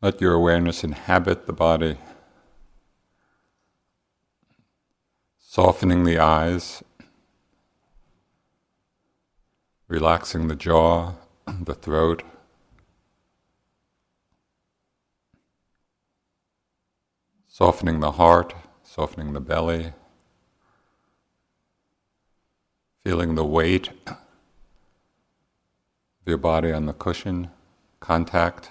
Let your awareness inhabit the body, softening the eyes, relaxing the jaw, the throat. Softening the heart, softening the belly, feeling the weight of your body on the cushion, contact.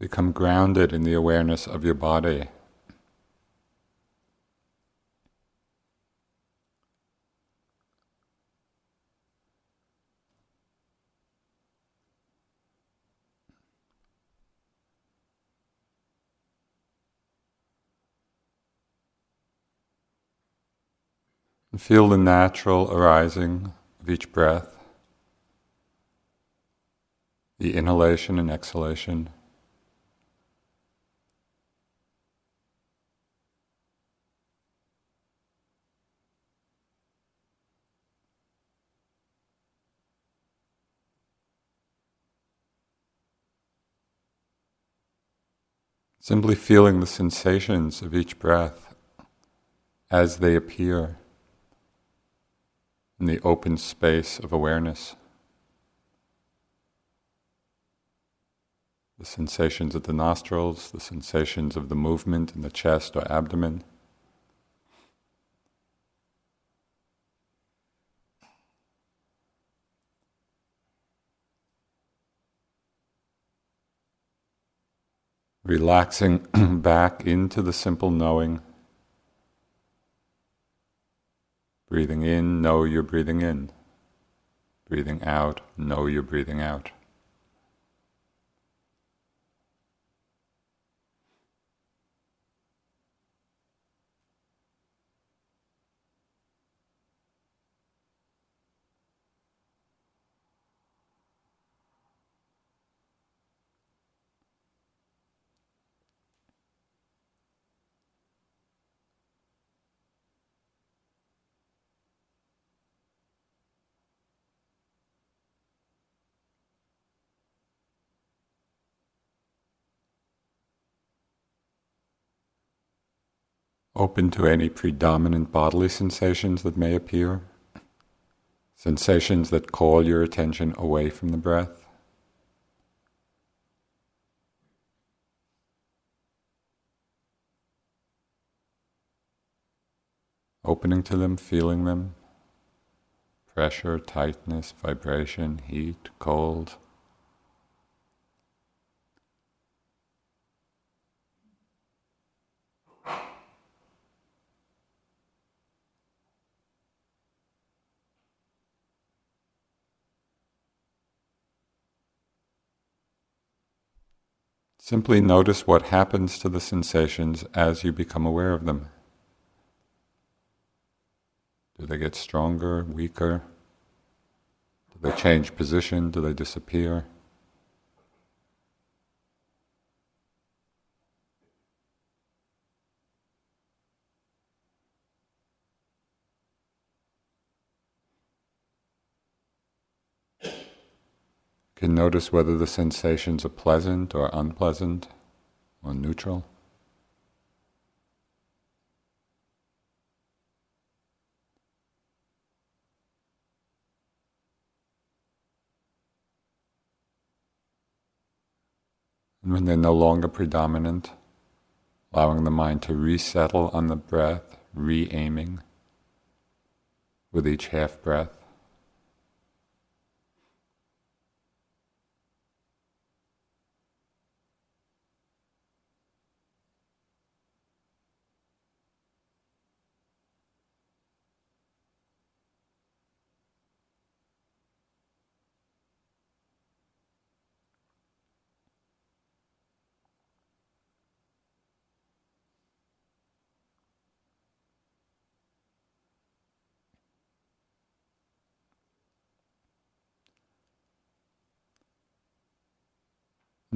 Become grounded in the awareness of your body. Feel the natural arising of each breath, the inhalation and exhalation. Simply feeling the sensations of each breath as they appear in the open space of awareness. The sensations of the nostrils, the sensations of the movement in the chest or abdomen. Relaxing back into the simple knowing. Breathing in, know you're breathing in. Breathing out, know you're breathing out. Open to any predominant bodily sensations that may appear, sensations that call your attention away from the breath. Opening to them, feeling them pressure, tightness, vibration, heat, cold. Simply notice what happens to the sensations as you become aware of them. Do they get stronger, weaker? Do they change position? Do they disappear? Can notice whether the sensations are pleasant or unpleasant or neutral. And when they're no longer predominant, allowing the mind to resettle on the breath, re aiming with each half breath.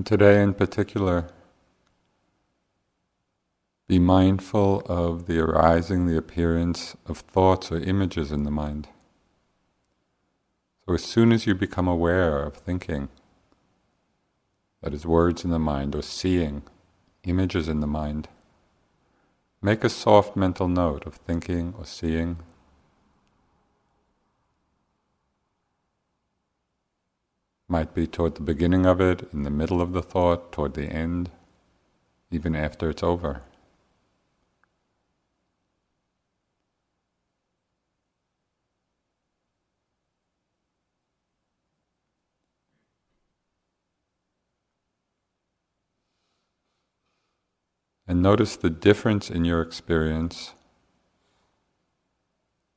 And today, in particular, Be mindful of the arising, the appearance of thoughts or images in the mind. So as soon as you become aware of thinking, that is, words in the mind, or seeing images in the mind, make a soft mental note of thinking or seeing. Might be toward the beginning of it, in the middle of the thought, toward the end, even after it's over. And notice the difference in your experience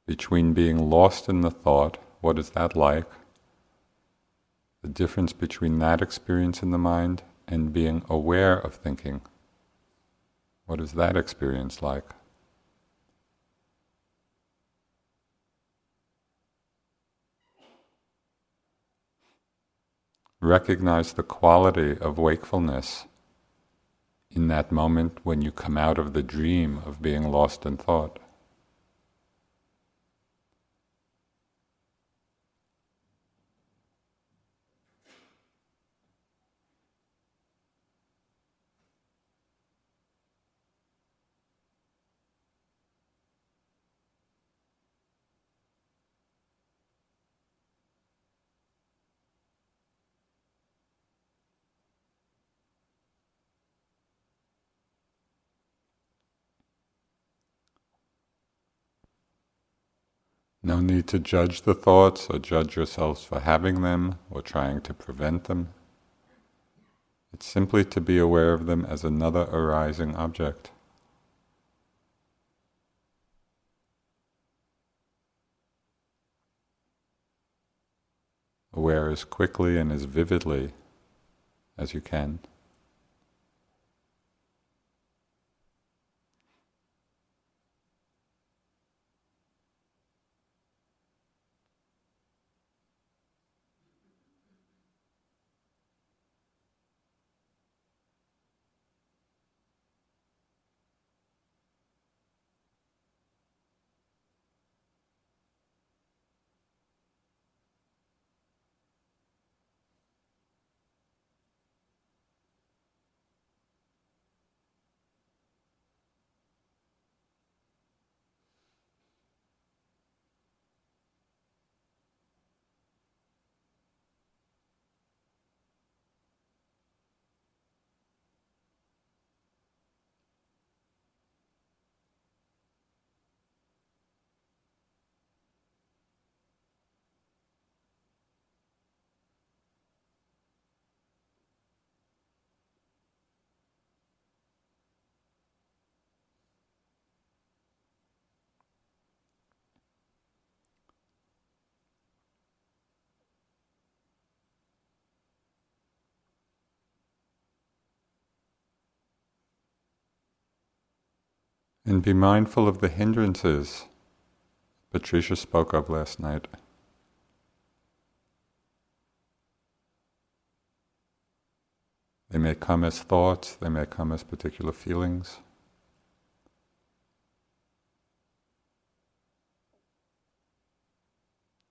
between being lost in the thought, what is that like? The difference between that experience in the mind and being aware of thinking. What is that experience like? Recognize the quality of wakefulness in that moment when you come out of the dream of being lost in thought. No need to judge the thoughts or judge yourselves for having them or trying to prevent them. It's simply to be aware of them as another arising object. Aware as quickly and as vividly as you can. And be mindful of the hindrances Patricia spoke of last night. They may come as thoughts, they may come as particular feelings.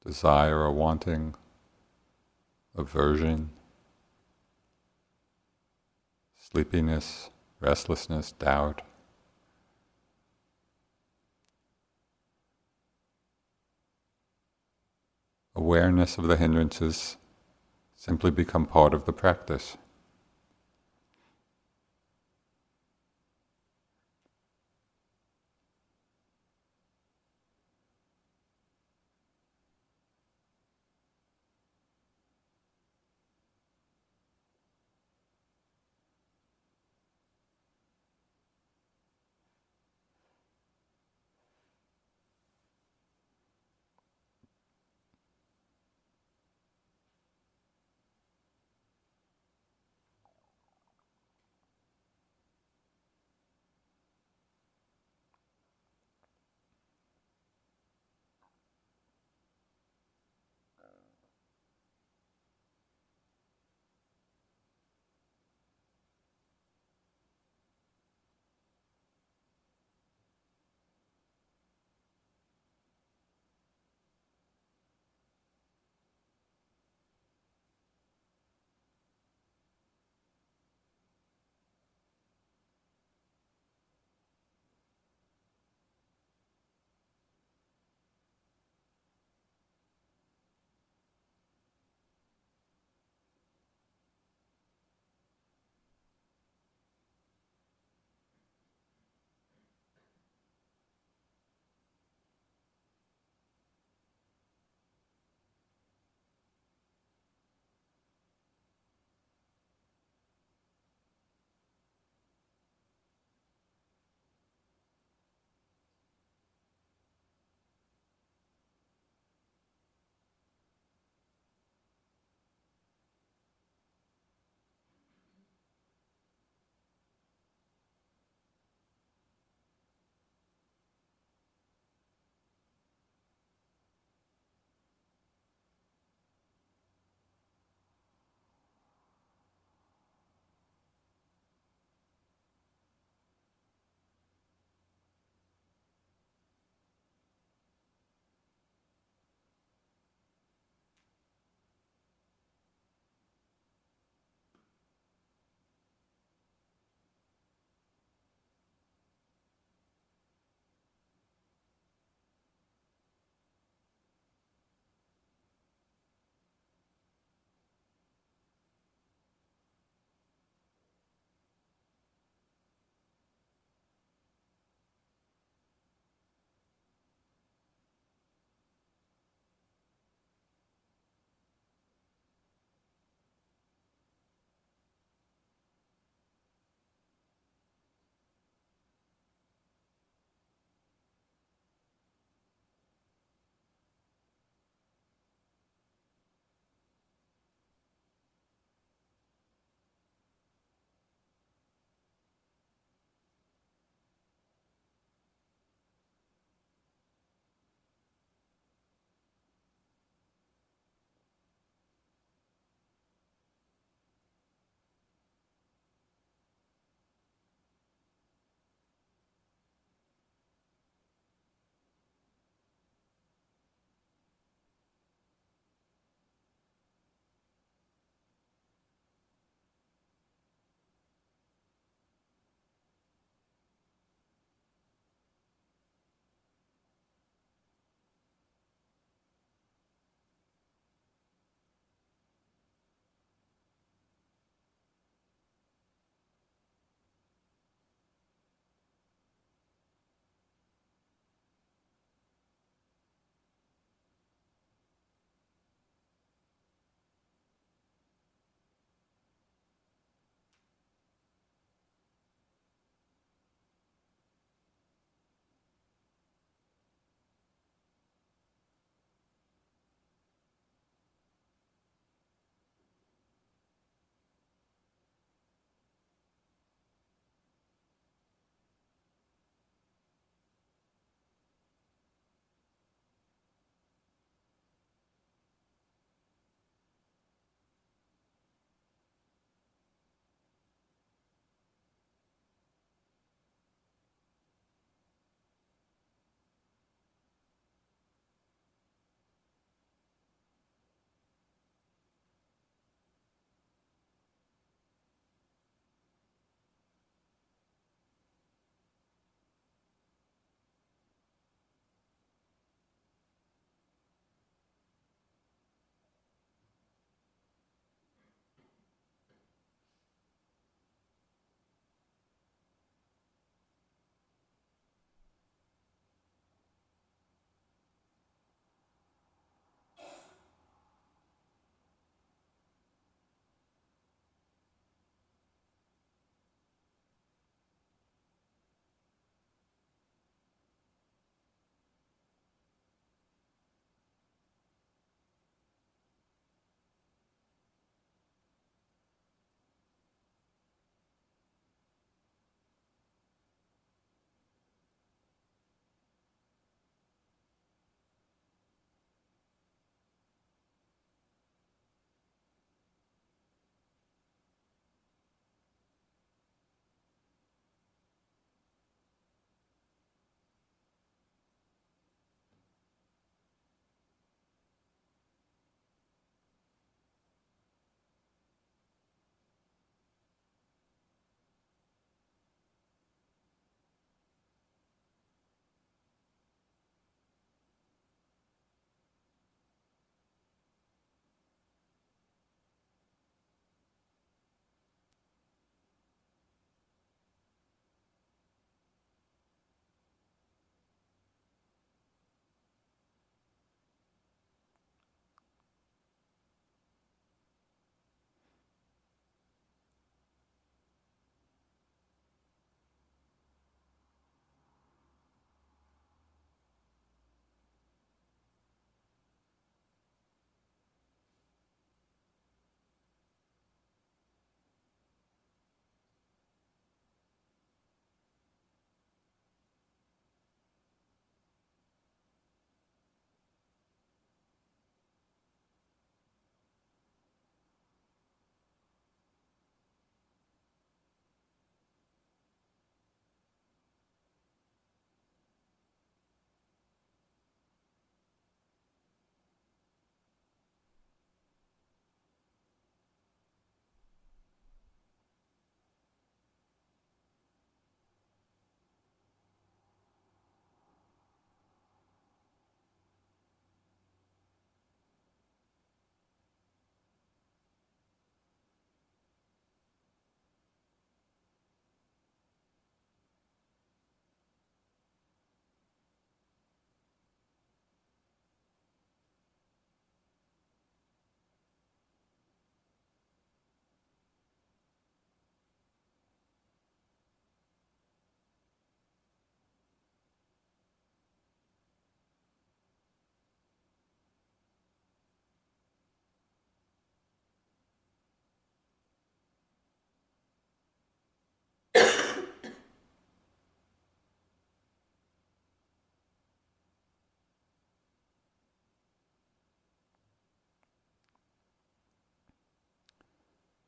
Desire or wanting, aversion, sleepiness, restlessness, doubt. Awareness of the hindrances simply become part of the practice.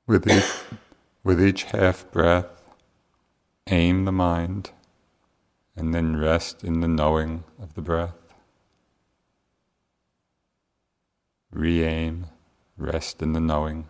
With each, with each half breath, aim the mind and then rest in the knowing of the breath. Re aim, rest in the knowing.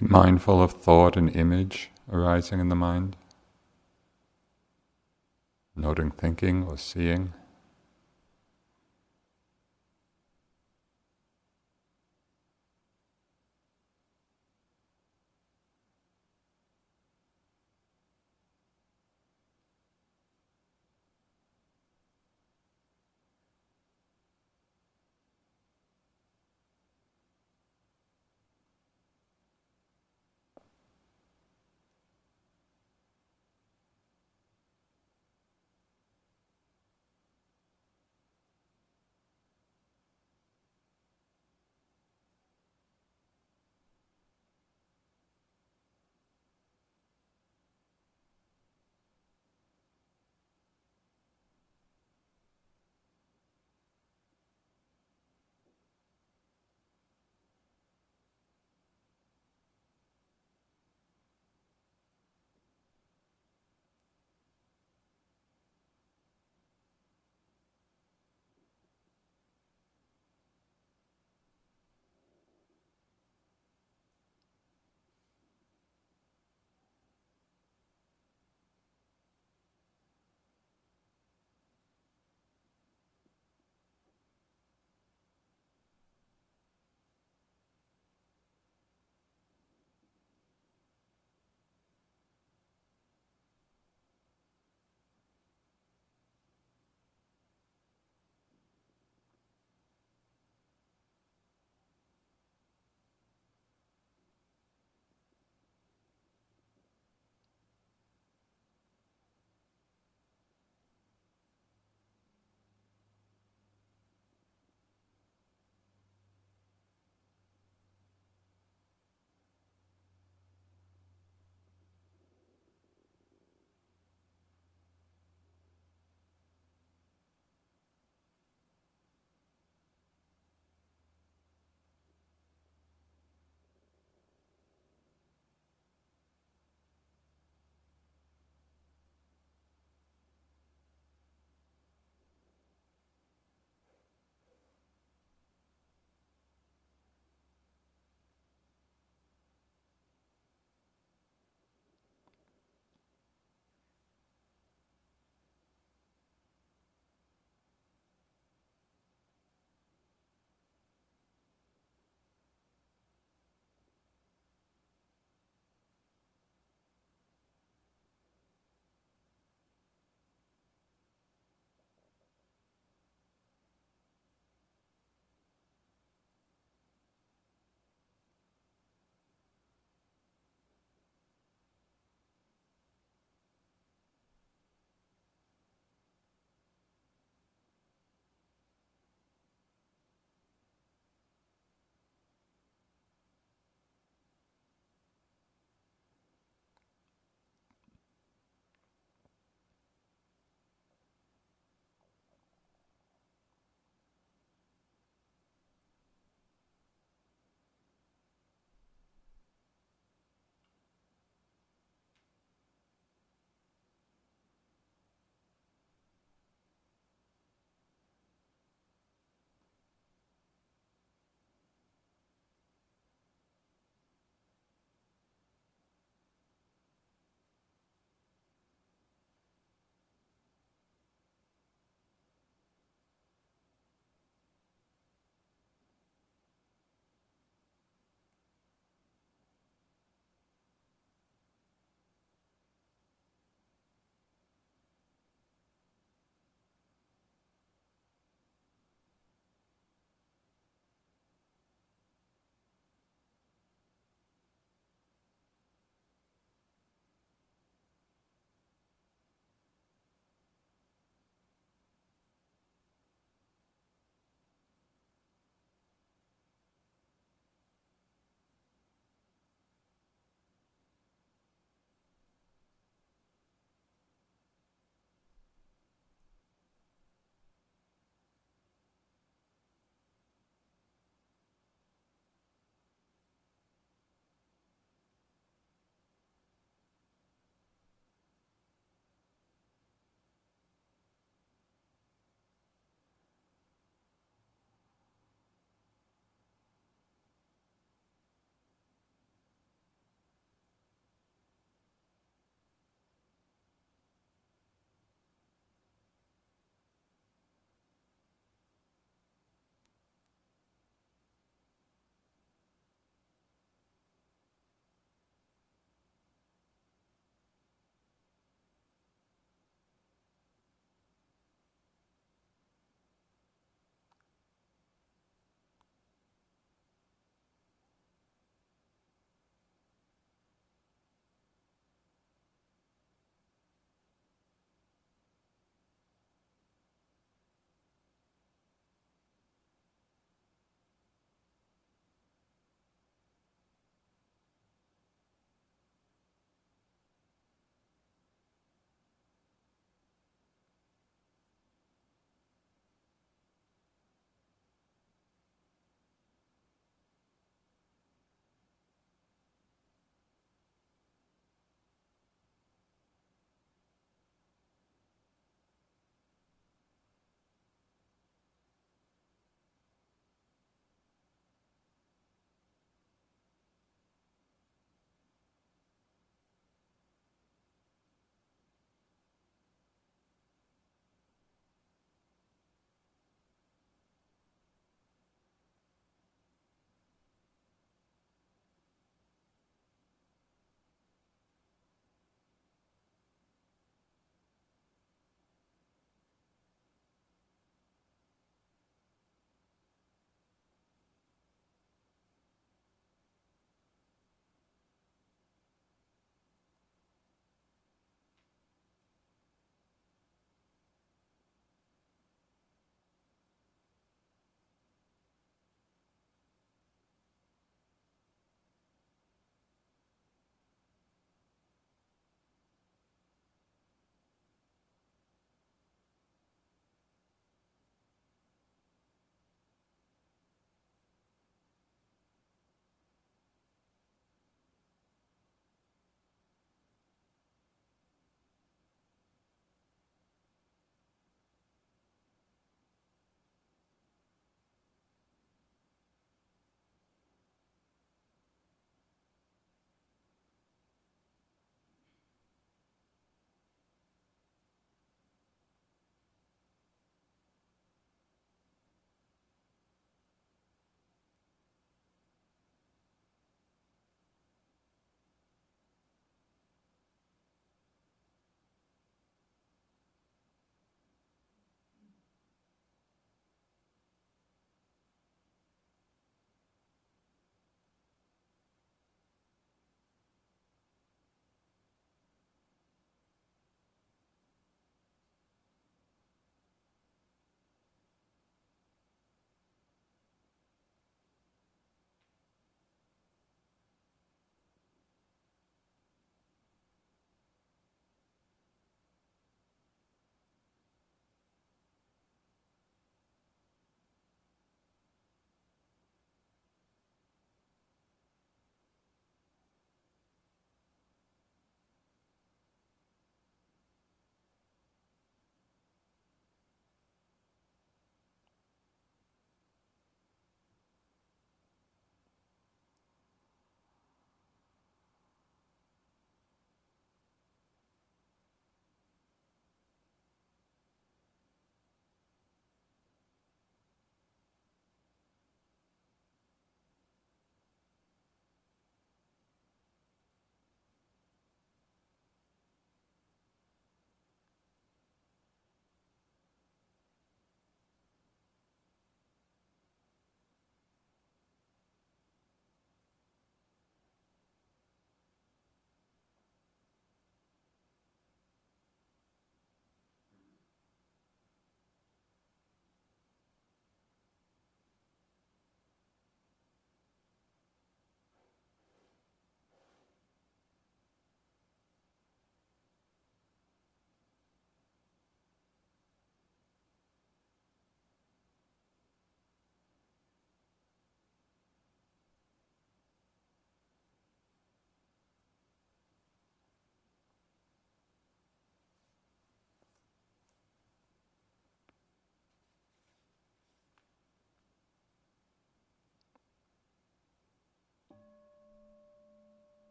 Mindful of thought and image arising in the mind, noting thinking or seeing.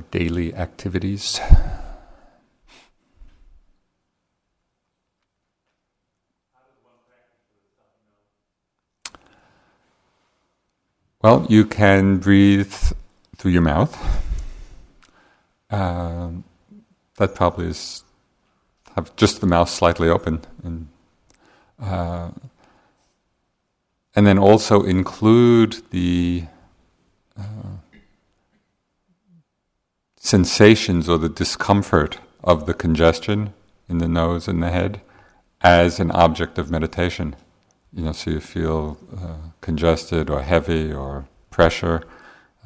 Or daily activities. Well, you can breathe through your mouth. Um, that probably is have just the mouth slightly open, and uh, and then also include the uh, sensations or the discomfort of the congestion in the nose and the head as an object of meditation. You know, so you feel uh, congested or heavy or pressure.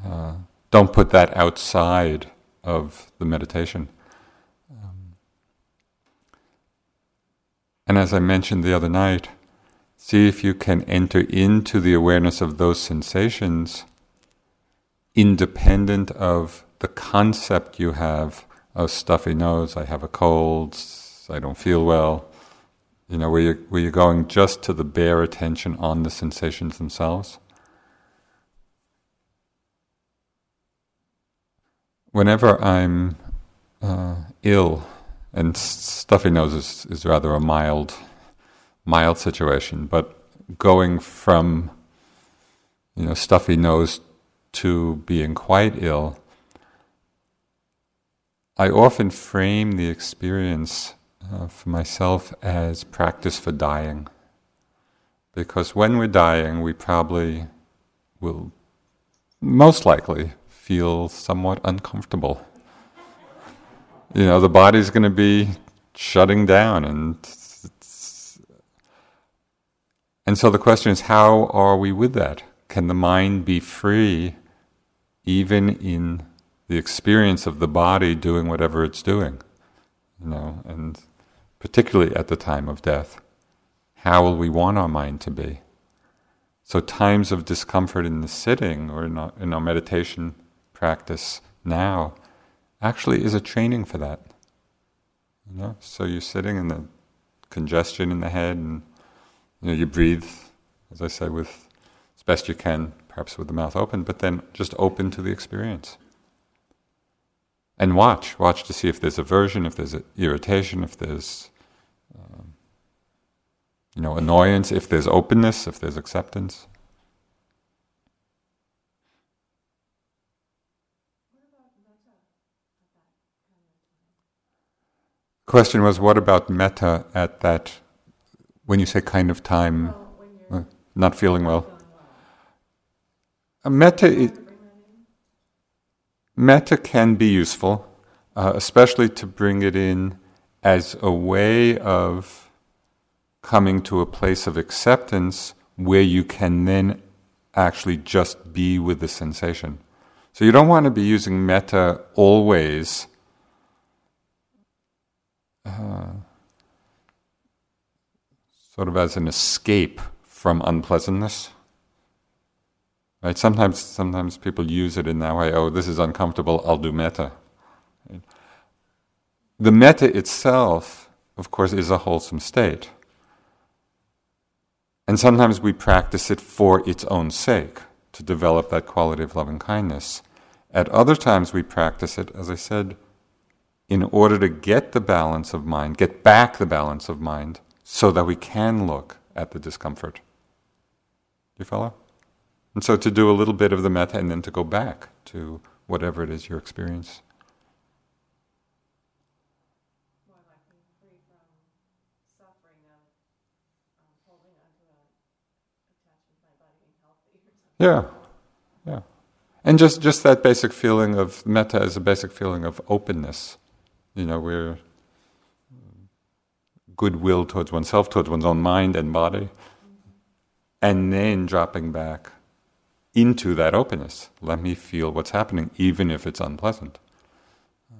Uh, don't put that outside of the meditation. Um, and as I mentioned the other night, see if you can enter into the awareness of those sensations independent of the concept you have of stuffy nose, I have a cold, I don't feel well. You know, where you're, where you're going just to the bare attention on the sensations themselves. whenever I'm uh, ill, and stuffy nose is, is rather a mild, mild situation, but going from you know stuffy nose to being quite ill, I often frame the experience uh, for myself as practice for dying. Because when we're dying, we probably will most likely feel somewhat uncomfortable. You know, the body's going to be shutting down, and and so the question is, how are we with that? Can the mind be free, even in the experience of the body doing whatever it's doing? You know, and particularly at the time of death, how will we want our mind to be? So times of discomfort in the sitting or in our, in our meditation practice now actually is a training for that. You know, so you're sitting in the congestion in the head, and you know you breathe, as I said, with as best you can, perhaps with the mouth open, but then just open to the experience. And watch, watch to see if there's aversion, if there's irritation, if there's um, you know annoyance, if there's openness, if there's acceptance. Question was, what about metta at that, when you say kind of time, not feeling well? Uh, metta, metta can be useful, uh, especially to bring it in as a way of coming to a place of acceptance where you can then actually just be with the sensation. So you don't want to be using metta always uh, sort of as an escape from unpleasantness. Right? Sometimes, sometimes people use it in that way. Oh, this is uncomfortable. I'll do metta. The metta itself, of course, is a wholesome state, and sometimes we practice it for its own sake to develop that quality of loving kindness. At other times, we practice it, as I said, in order to get the balance of mind, get back the balance of mind, so that we can look at the discomfort. You follow? And so to do a little bit of the metta and then to go back to whatever it is your experience. Yeah, yeah. And just, just that basic feeling of metta is a basic feeling of openness you know, we're uh, goodwill towards oneself, towards one's own mind and body, and then dropping back into that openness. Let me feel what's happening, even if it's unpleasant. Uh,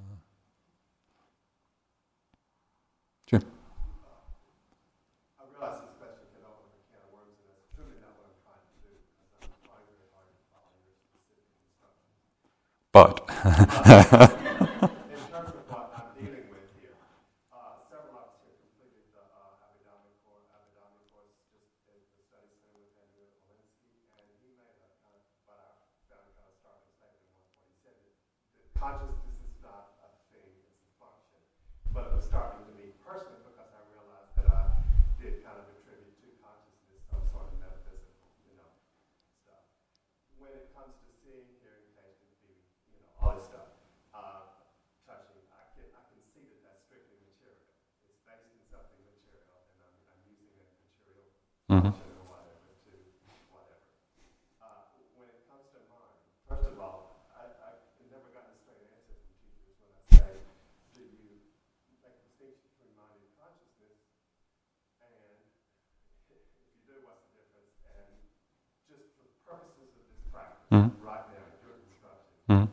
but conscious Mm-hmm. Mm-hmm. Right now, your instruction, mm-hmm. how do you want me to see whatever you tell me? Mm-hmm.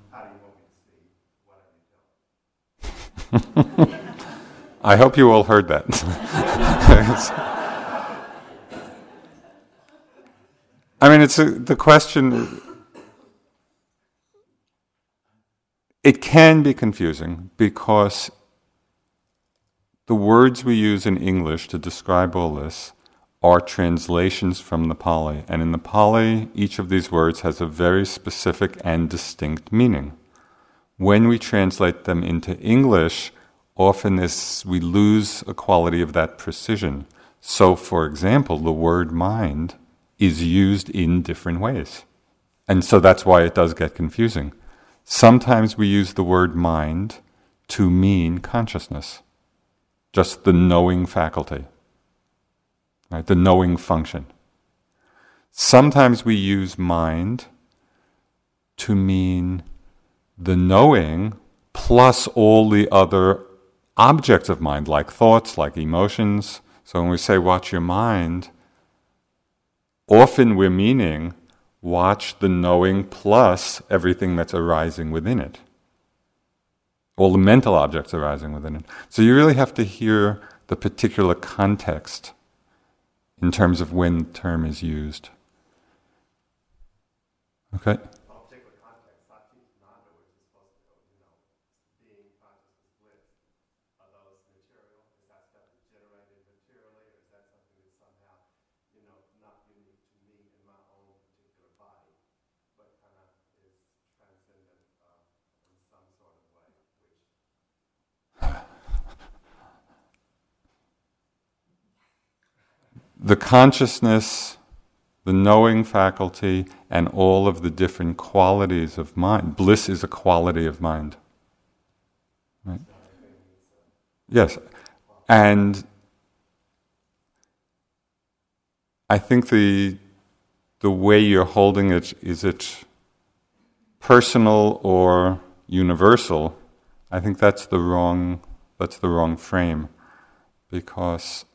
I hope you all heard that. I mean, it's a, the question. It can be confusing because the words we use in English to describe all this are translations from the Pali. And in the Pali, each of these words has a very specific and distinct meaning. When we translate them into English, often this, we lose a quality of that precision. So, for example, the word mind is used in different ways. And so that's why it does get confusing. Sometimes we use the word mind to mean consciousness, just the knowing faculty right? The knowing function. Sometimes we use mind to mean the knowing plus all the other objects of mind, like thoughts, like emotions. So when we say watch your mind, often we're meaning watch the knowing plus everything that's arising within it. All the mental objects arising within it. So you really have to hear the particular context in terms of when the term is used. Okay? The consciousness, the knowing faculty, and all of the different qualities of mind. Bliss is a quality of mind. Right? Yes. And I think the, the way you're holding it is it personal or universal? I think that's the wrong that's the wrong frame because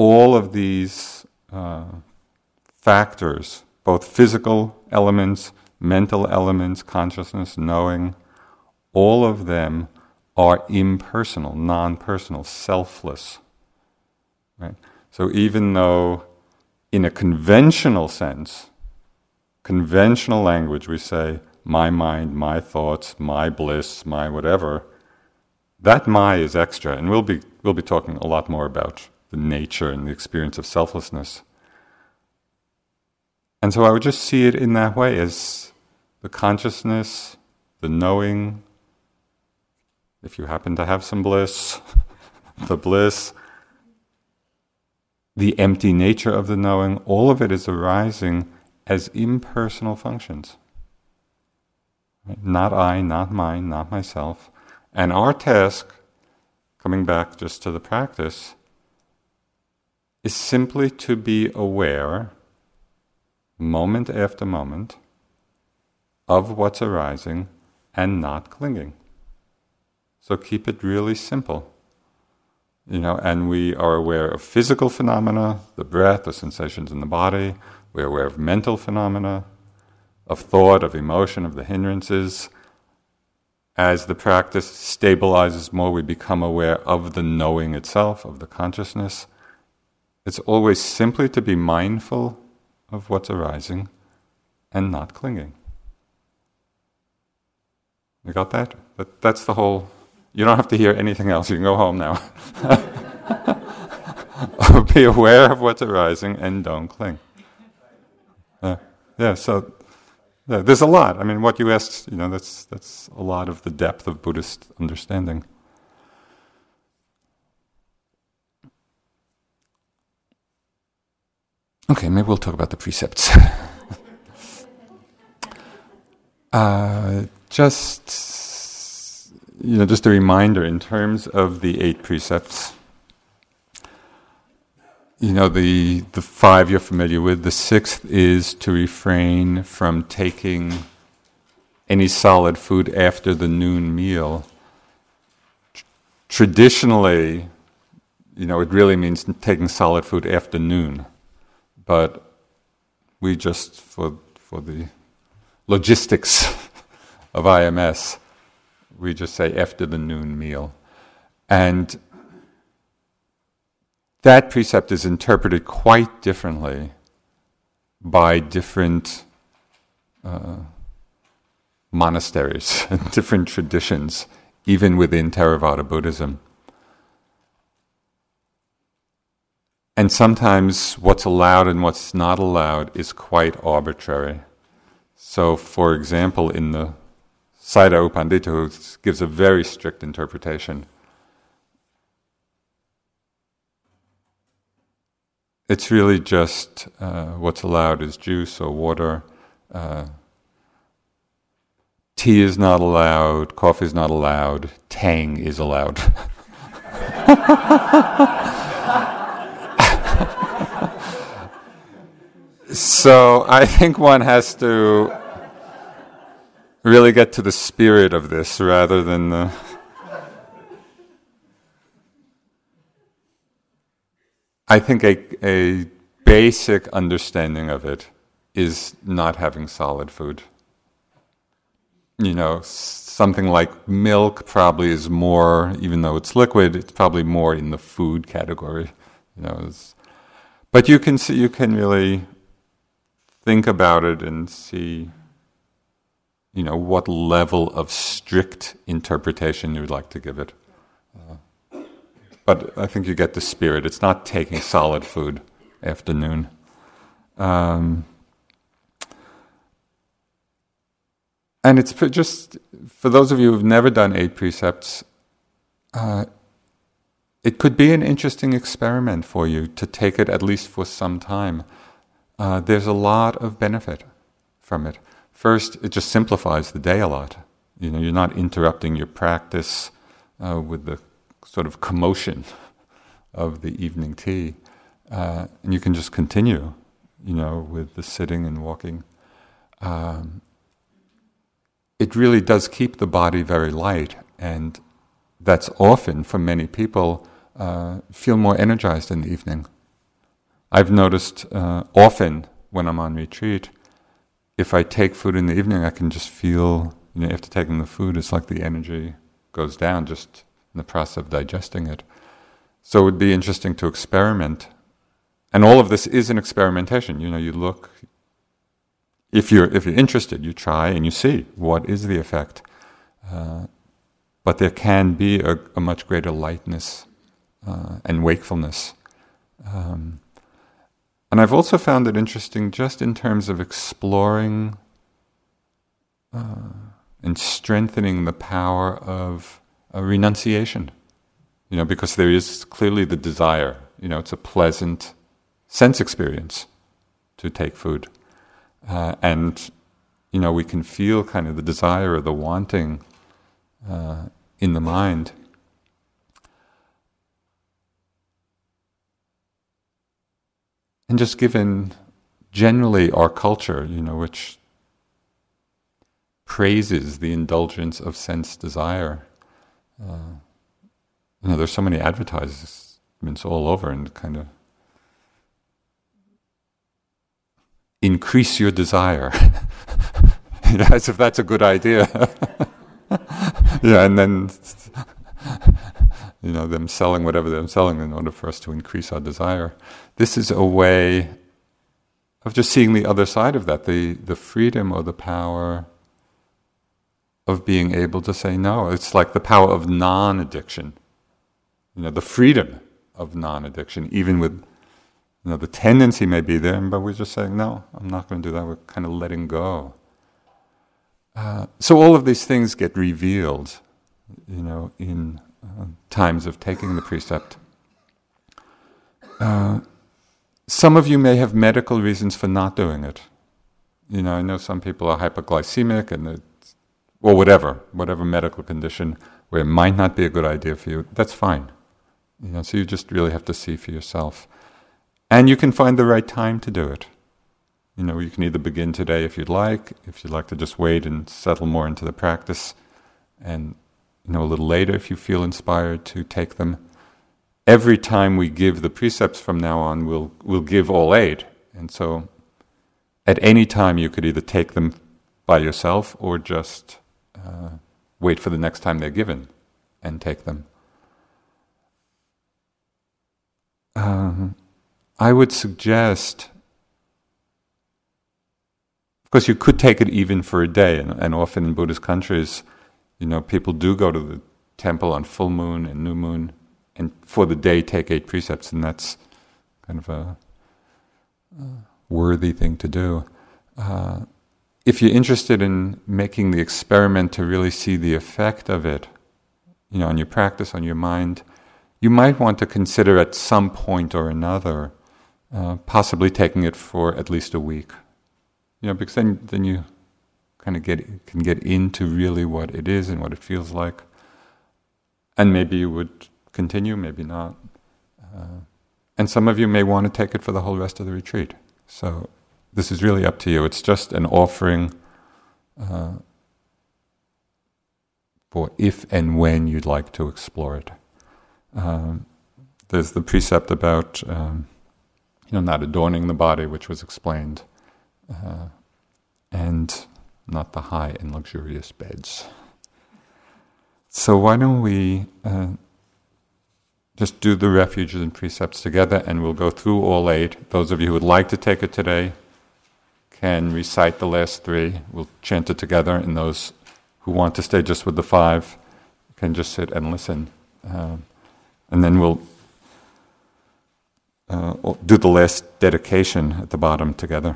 all of these uh, factors, both physical elements, mental elements, consciousness, knowing, all of them are impersonal, non personal, selfless. Right? So even though, in a conventional sense, conventional language, we say, my mind, my thoughts, my bliss, my whatever, that my is extra. And we'll be, we'll be talking a lot more about the nature and the experience of selflessness. And so I would just see it in that way as the consciousness, the knowing, if you happen to have some bliss, the bliss, the empty nature of the knowing, all of it is arising as impersonal functions. Not I, not mine, not myself. And our task, coming back just to the practice, is simply to be aware, moment after moment, of what's arising and not clinging. So keep it really simple. You know, and we are aware of physical phenomena, the breath, the sensations in the body. We're aware of mental phenomena, of thought, of emotion, of the hindrances. As the practice stabilizes more, we become aware of the knowing itself, of the consciousness. It's always simply to be mindful of what's arising and not clinging. You got that? But that's the whole. You don't have to hear anything else. You can go home now. be aware of what's arising and don't cling. Uh, yeah. So yeah, there's a lot. I mean, what you asked, you know, that's that's a lot of the depth of Buddhist understanding. Okay, maybe we'll talk about the precepts. uh, just you know, just a reminder in terms of the eight precepts. You know, the the five you're familiar with. The sixth is to refrain from taking any solid food after the noon meal. Traditionally, you know, it really means taking solid food after noon but we just for for the logistics of IMS, we just say after the noon meal, and that precept is interpreted quite differently by different uh, monasteries and different traditions, even within Theravada Buddhism. And sometimes what's allowed and what's not allowed is quite arbitrary. So, for example, in the Sayadaw U Pandita, who gives a very strict interpretation, it's really just uh, what's allowed is juice or water. Uh, tea is not allowed, coffee is not allowed, Tang is allowed. So I think one has to really get to the spirit of this rather than the. I think a, a basic understanding of it is not having solid food. You know, something like milk probably is more, even though it's liquid, it's probably more in the food category. You know, but you can see, you can really think about it and see, you know, what level of strict interpretation you would like to give it. Uh, but I think you get the spirit. It's not taking solid food afternoon. Um, and it's just for those of you who've never done eight precepts. Uh, it could be an interesting experiment for you to take it at least for some time uh, there's a lot of benefit from it. First, it just simplifies the day a lot. You know, you're not interrupting your practice uh, with the sort of commotion of the evening tea, uh, and you can just continue, you know, with the sitting and walking. Um, it really does keep the body very light, and that's often for many people uh, feel more energized in the evening. I've noticed uh, often when I'm on retreat, if I take food in the evening, I can just feel, you know, after taking the food, it's like the energy goes down just in the process of digesting it. So it would be interesting to experiment. And all of this is an experimentation. You know, you look, if you're, if you're interested, you try and you see what is the effect. Uh, but there can be a, a much greater lightness uh, and wakefulness. Um, and I've also found it interesting just in terms of exploring uh, and strengthening the power of a renunciation. You know, because there is clearly the desire. You know, it's a pleasant sense experience to take food. Uh, and, you know, we can feel kind of the desire or the wanting uh, in the mind. And just given generally our culture, you know, which praises the indulgence of sense desire. Uh, you know, there's so many advertisements all over and kind of increase your desire. as if that's a good idea. yeah, and then you know, them selling whatever they're selling in order for us to increase our desire. This is a way of just seeing the other side of that, the, the freedom or the power of being able to say no. It's like the power of non addiction. You know, the freedom of non addiction, even with you know, the tendency may be there, but we're just saying, no, I'm not going to do that. We're kind of letting go. Uh, so all of these things get revealed, you know, in uh, times of taking the precept. Uh, some of you may have medical reasons for not doing it. You know, I know some people are hypoglycemic and or whatever, whatever medical condition where it might not be a good idea for you. That's fine. You know, so you just really have to see for yourself. And you can find the right time to do it. You know, you can either begin today if you'd like, if you'd like to just wait and settle more into the practice, and you know, a little later if you feel inspired to take them every time we give the precepts from now on, we'll, we'll give all eight. And so at any time, you could either take them by yourself or just uh, wait for the next time they're given and take them. Um, I would suggest, of course, you could take it even for a day, and, and often in Buddhist countries, you know, people do go to the temple on full moon and new moon and for the day take eight precepts, and that's kind of a, worthy thing to do. Uh, if you're interested in making the experiment to really see the effect of it, you know, on your practice, on your mind, you might want to consider at some point or another uh, possibly taking it for at least a week. You know, because then then you kind of get can get into really what it is and what it feels like, and maybe you would continue, maybe not. Uh, and some of you may want to take it for the whole rest of the retreat. So this is really up to you. It's just an offering uh, for if and when you'd like to explore it. Um, there's the precept about um, you know not adorning the body, which was explained, uh, and not the high and luxurious beds. So why don't we? Uh, just do the refuges and precepts together, and we'll go through all eight. Those of you who would like to take it today can recite the last three. We'll chant it together, and those who want to stay just with the five can just sit and listen. Um, and then we'll uh, do the last dedication at the bottom together.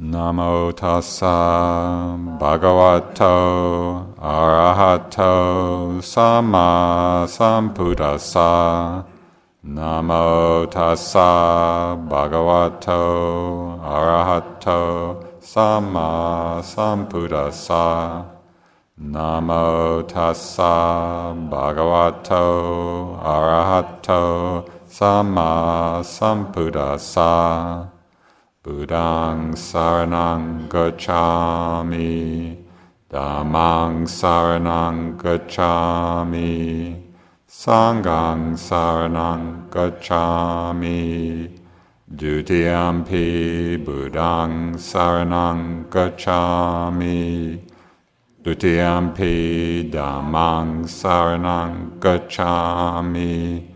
Namo tassa bhagavato arahato sama sambuddhassa. Namo tassa bhagavato arahato sama sambuddhassa. Namo tassa bhagavato arahato sama sambuddhassa. Buddhang saranang gacchami, Dhammang saranang gacchami, Sanghang saranang gacchami, Dutiyampi Buddhang saranang gacchami, Dutiyampi Dhammang saranang gacchami,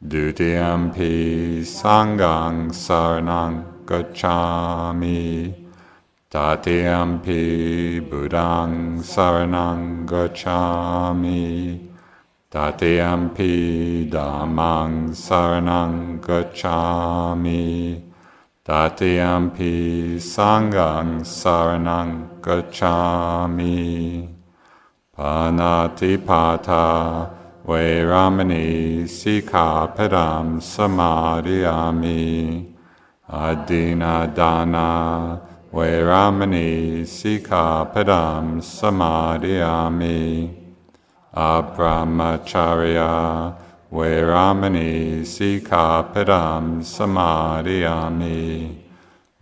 Dutiyampi Sanghang saranang gacchami Tatyampi Buddhang Saranang gacchami Tatyampi Dhammang Saranang gacchami Tatyampi Sanghang Saranang gacchami Panatipata Veramani Sikkhapadam Samadiyami Adina Dana Veramani Sikkhapadam Samadiyami Abramacharya Veramani Sikkhapadam Samadiyami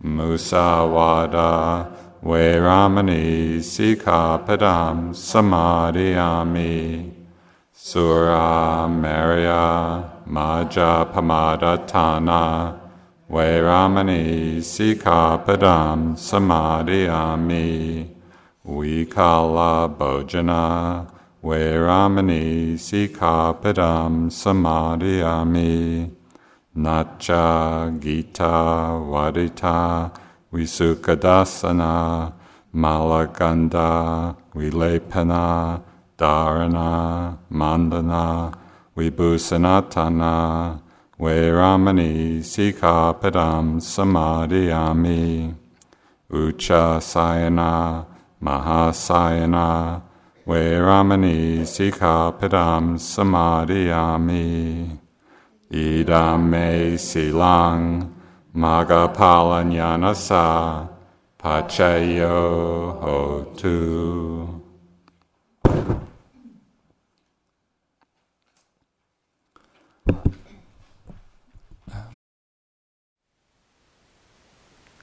Musawada Veramani Sikkhapadam Samadiyami Sura Maria Maja Pamadatana Veramani Sikkhapadam Samadiyami Vikala Bhojana. Veramani Sikkhapadam Samadiyami Nacha Gita Vadita Visukadasana. Malaganda Vilepana. Dharana Mandana Vibhusanatana Veramani Sikkhapadam Samadiyami Ucha Sayana Mahasayana. Veramani Sikkhapadam Samadiyami Idam me silang Magapalanyanasa Pachayo Hotu